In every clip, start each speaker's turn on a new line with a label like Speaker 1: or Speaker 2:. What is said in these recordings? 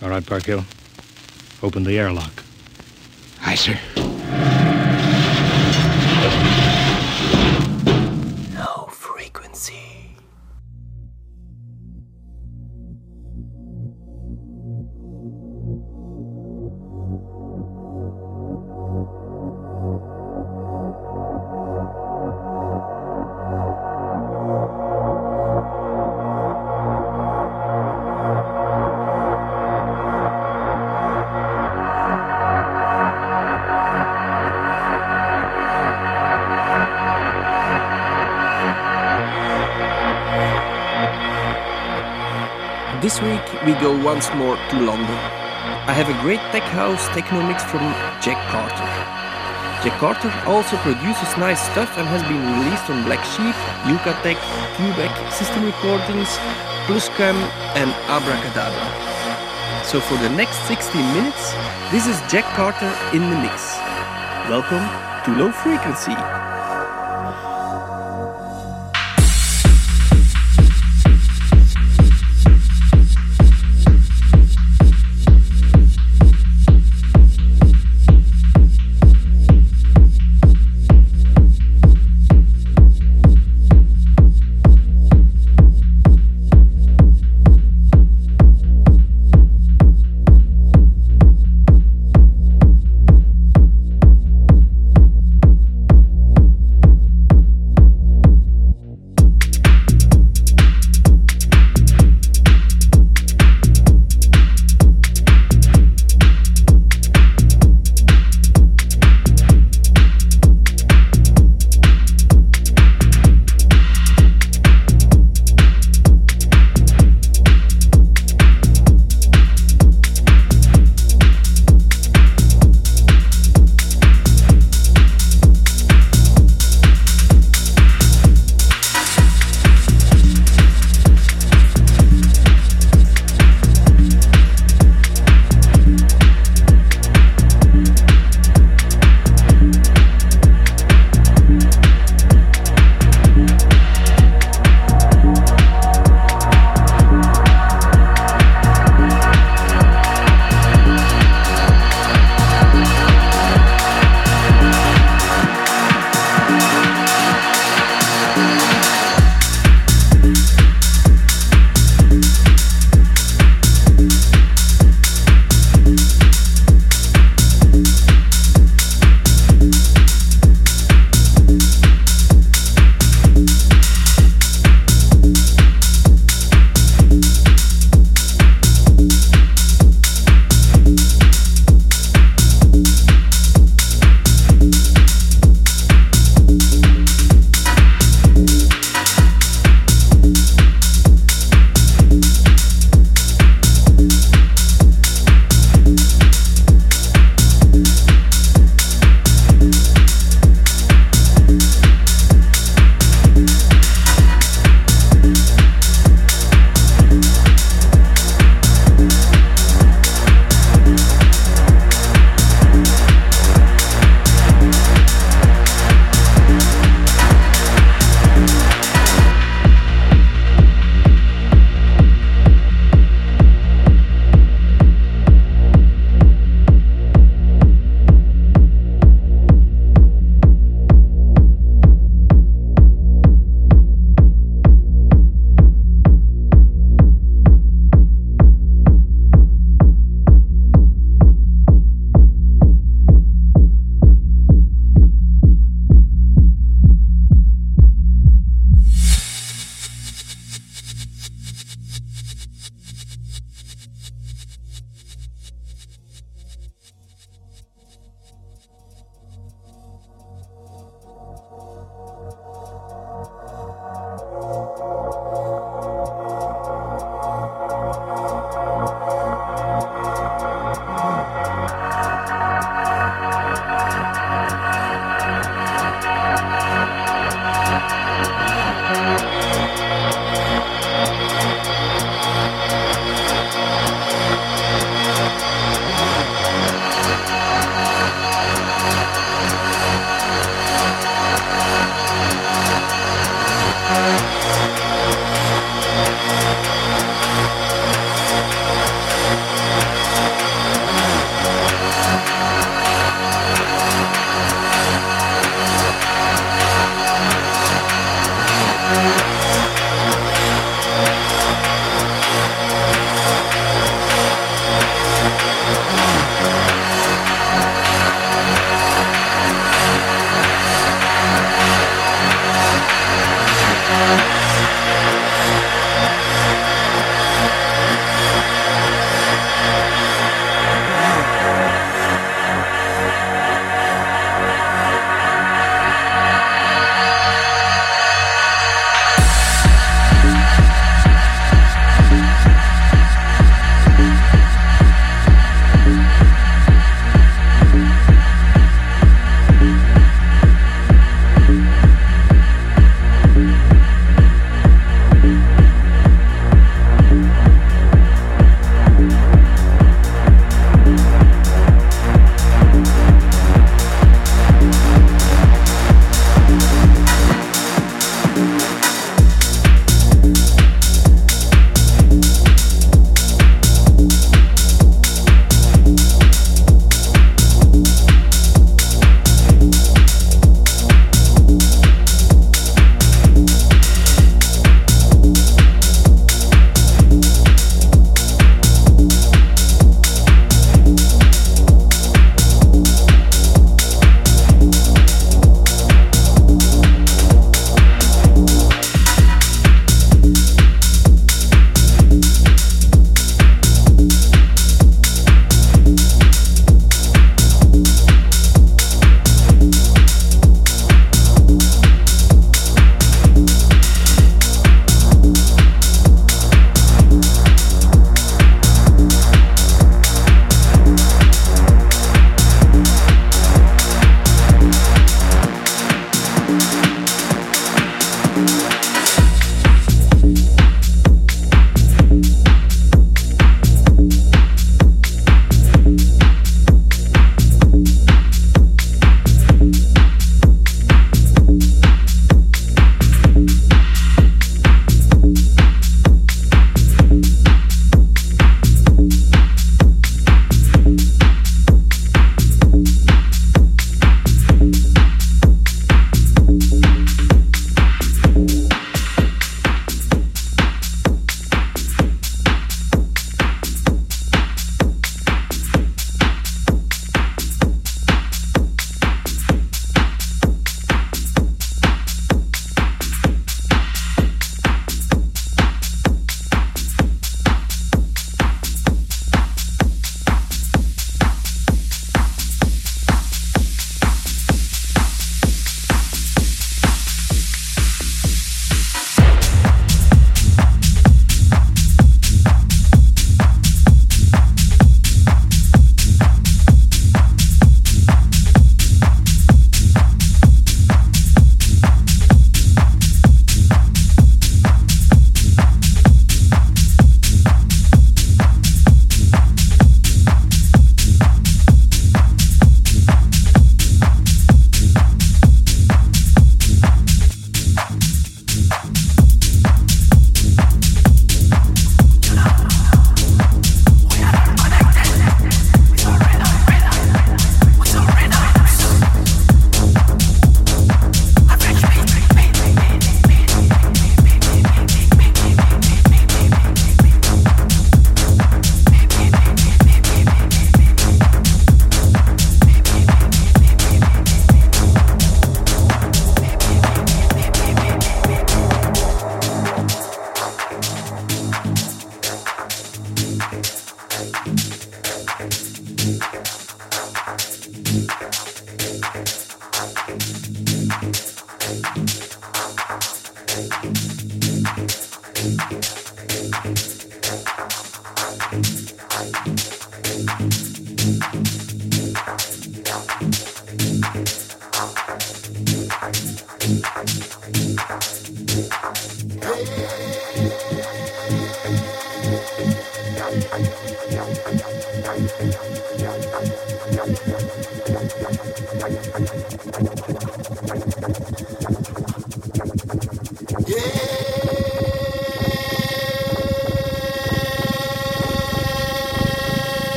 Speaker 1: All right, Parkhill. Open the airlock.
Speaker 2: Aye, sir.
Speaker 3: We go once more to London. I have a great tech house technomix from Jack Carter. Jack Carter also produces nice stuff and has been released on Black Sheep, Yucatec, Quebec, System Recordings, Pluscam and Abracadabra. So for the next 60 minutes, this is Jack Carter in the mix. Welcome to Low Frequency.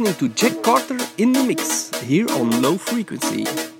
Speaker 4: Listening to Jack Carter in the mix here on Low Frequency.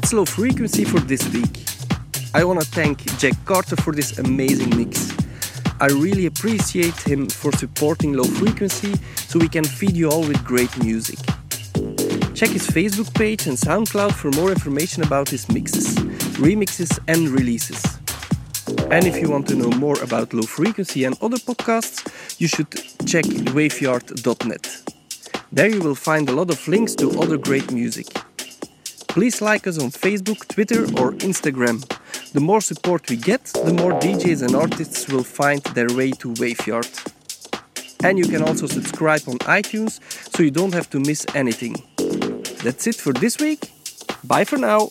Speaker 3: That's low frequency for this week. I want to thank Jack Carter for this amazing mix. I really appreciate him for supporting low frequency so we can feed you all with great music. Check his Facebook page and SoundCloud for more information about his mixes, remixes, and releases. And if you want to know more about low frequency and other podcasts, you should check waveyard.net. There you will find a lot of links to other great music. Please like us on Facebook, Twitter, or Instagram. The more support we get, the more DJs and artists will find their way to Waveyard. And you can also subscribe on iTunes so you don't have to miss anything. That's it for this week. Bye for now.